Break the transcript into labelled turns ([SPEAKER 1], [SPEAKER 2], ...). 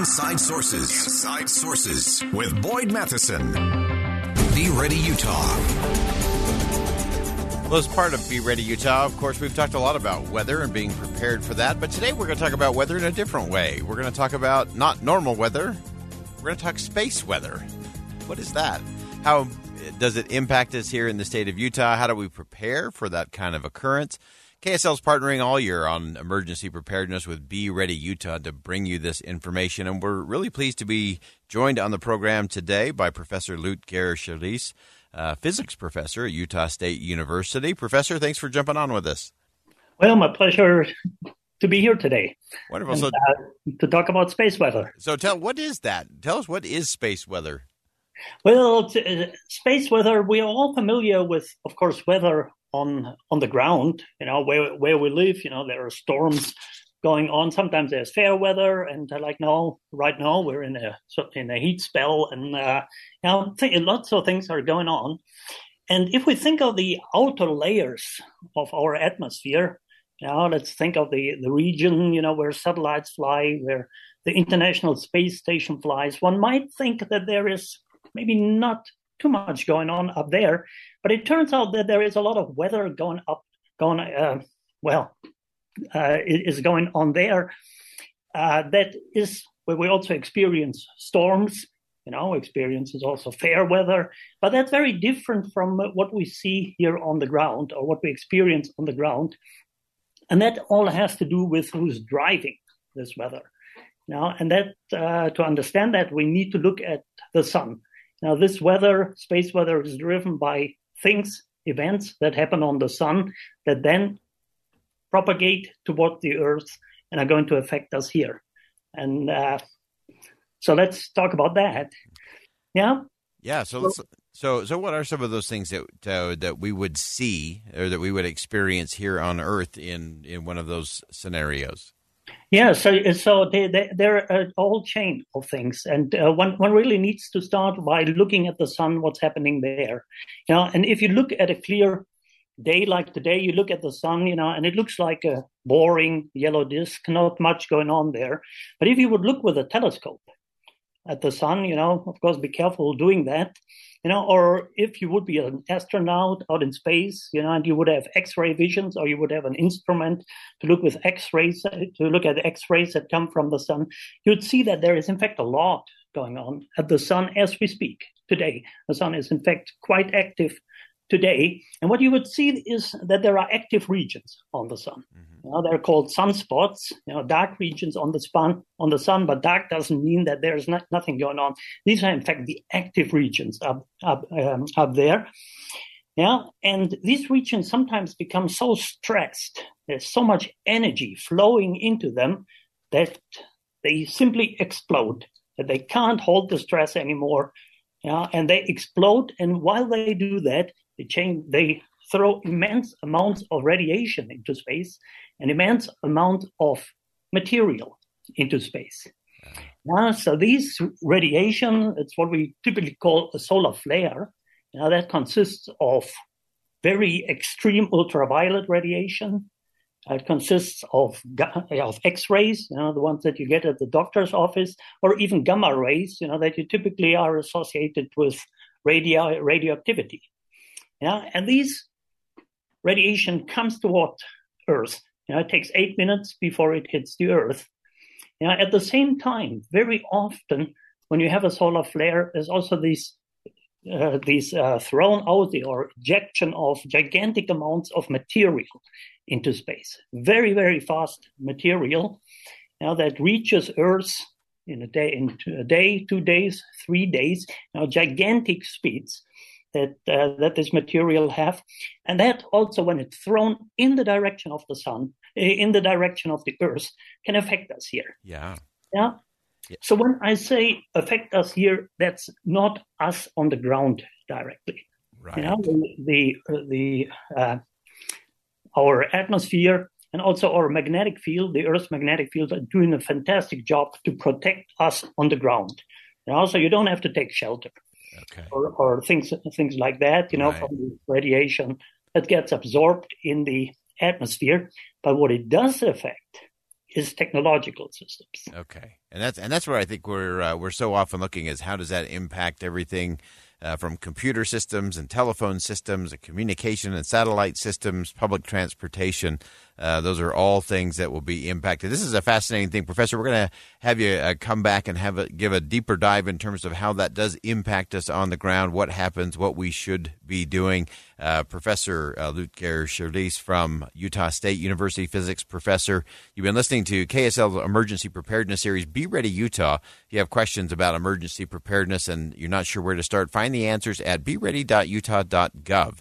[SPEAKER 1] Inside Sources. Inside Sources with Boyd Matheson. Be Ready Utah.
[SPEAKER 2] Well, as part of Be Ready Utah, of course, we've talked a lot about weather and being prepared for that. But today we're going to talk about weather in a different way. We're going to talk about not normal weather, we're going to talk space weather. What is that? How eh, does it impact us here in the state of Utah? How do we prepare for that kind of occurrence? KSL is partnering all year on emergency preparedness with Be Ready Utah to bring you this information. And we're really pleased to be joined on the program today by Professor Lute uh, physics professor at Utah State University. Professor, thanks for jumping on with us.
[SPEAKER 3] Well, my pleasure to be here today.
[SPEAKER 2] Wonderful.
[SPEAKER 3] And,
[SPEAKER 2] so,
[SPEAKER 3] uh, to talk about space weather.
[SPEAKER 2] So, tell what is that? Tell us what is space weather.
[SPEAKER 3] Well, uh, space weather. We are all familiar with, of course, weather on on the ground. You know, where where we live. You know, there are storms going on. Sometimes there's fair weather, and uh, like now, right now, we're in a in a heat spell, and uh, you know, lots of things are going on. And if we think of the outer layers of our atmosphere, you know, let's think of the the region, you know, where satellites fly, where the International Space Station flies. One might think that there is maybe not too much going on up there, but it turns out that there is a lot of weather going up, going uh, well, uh, is going on there. Uh, that is where we also experience storms. You know, experience is also fair weather, but that's very different from what we see here on the ground or what we experience on the ground, and that all has to do with who's driving this weather. Now, and that uh, to understand that we need to look at the sun. Now, this weather, space weather, is driven by things, events that happen on the sun that then propagate toward the Earth and are going to affect us here. And uh, so let's talk about that. Yeah.
[SPEAKER 2] Yeah. So let's. So, so what are some of those things that uh, that we would see or that we would experience here on Earth in in one of those scenarios?
[SPEAKER 3] Yeah, so so they, they, they're a whole chain of things, and uh, one one really needs to start by looking at the sun, what's happening there, you know. And if you look at a clear day like today, you look at the sun, you know, and it looks like a boring yellow disk, not much going on there. But if you would look with a telescope at the sun, you know, of course, be careful doing that you know, or if you would be an astronaut out in space, you know, and you would have X-ray visions, or you would have an instrument to look with X-rays, to look at the X-rays that come from the sun, you'd see that there is in fact a lot going on at the sun as we speak today. The sun is in fact quite active today. And what you would see is that there are active regions on the sun. Mm-hmm. You know, they're called sunspots, you know, dark regions on the sun, on the sun, but dark doesn't mean that there's not, nothing going on. These are in fact the active regions up, up, um, up there. Yeah. And these regions sometimes become so stressed. There's so much energy flowing into them that they simply explode, that they can't hold the stress anymore. Yeah, and they explode. And while they do that, they change, they throw immense amounts of radiation into space, an immense amount of material into space. Uh, so these radiation, it's what we typically call a solar flare. Now that consists of very extreme ultraviolet radiation. It consists of of X-rays, you know, the ones that you get at the doctor's office, or even gamma rays, you know, that you typically are associated with radio radioactivity. Yeah, and these radiation comes toward Earth. You know, it takes eight minutes before it hits the Earth. You know, at the same time, very often when you have a solar flare, there's also these uh, these uh, thrown out or ejection of gigantic amounts of material into space. Very, very fast material now that reaches Earth in a day, in a day, two days, three days. Now, gigantic speeds that uh, that this material have, and that also when it's thrown in the direction of the sun, in the direction of the Earth, can affect us here.
[SPEAKER 2] Yeah.
[SPEAKER 3] Yeah. yeah. So when I say affect us here, that's not us on the ground directly.
[SPEAKER 2] Right.
[SPEAKER 3] You know, the the, the uh, our atmosphere and also our magnetic field, the Earth's magnetic field, are doing a fantastic job to protect us on the ground. And also, you don't have to take shelter
[SPEAKER 2] okay.
[SPEAKER 3] or, or things things like that, you know,
[SPEAKER 2] Right.
[SPEAKER 3] from radiation that gets absorbed in the atmosphere. But what it does affect is technological systems.
[SPEAKER 2] Okay, and that's and that's where I think we're uh, we're so often looking is how does that impact everything uh, from computer systems and telephone systems, and communication and satellite systems, public transportation. Uh, those are all things that will be impacted. This is a fascinating thing, Professor. We're going to have you uh, come back and have a, give a deeper dive in terms of how that does impact us on the ground, what happens, what we should be doing. Uh, professor uh, Ludger from Utah State University physics professor. You've been listening to KSL Emergency Preparedness Series. Be ready, Utah. If you have questions about emergency preparedness and you're not sure where to start, find the answers at beready.utah.gov.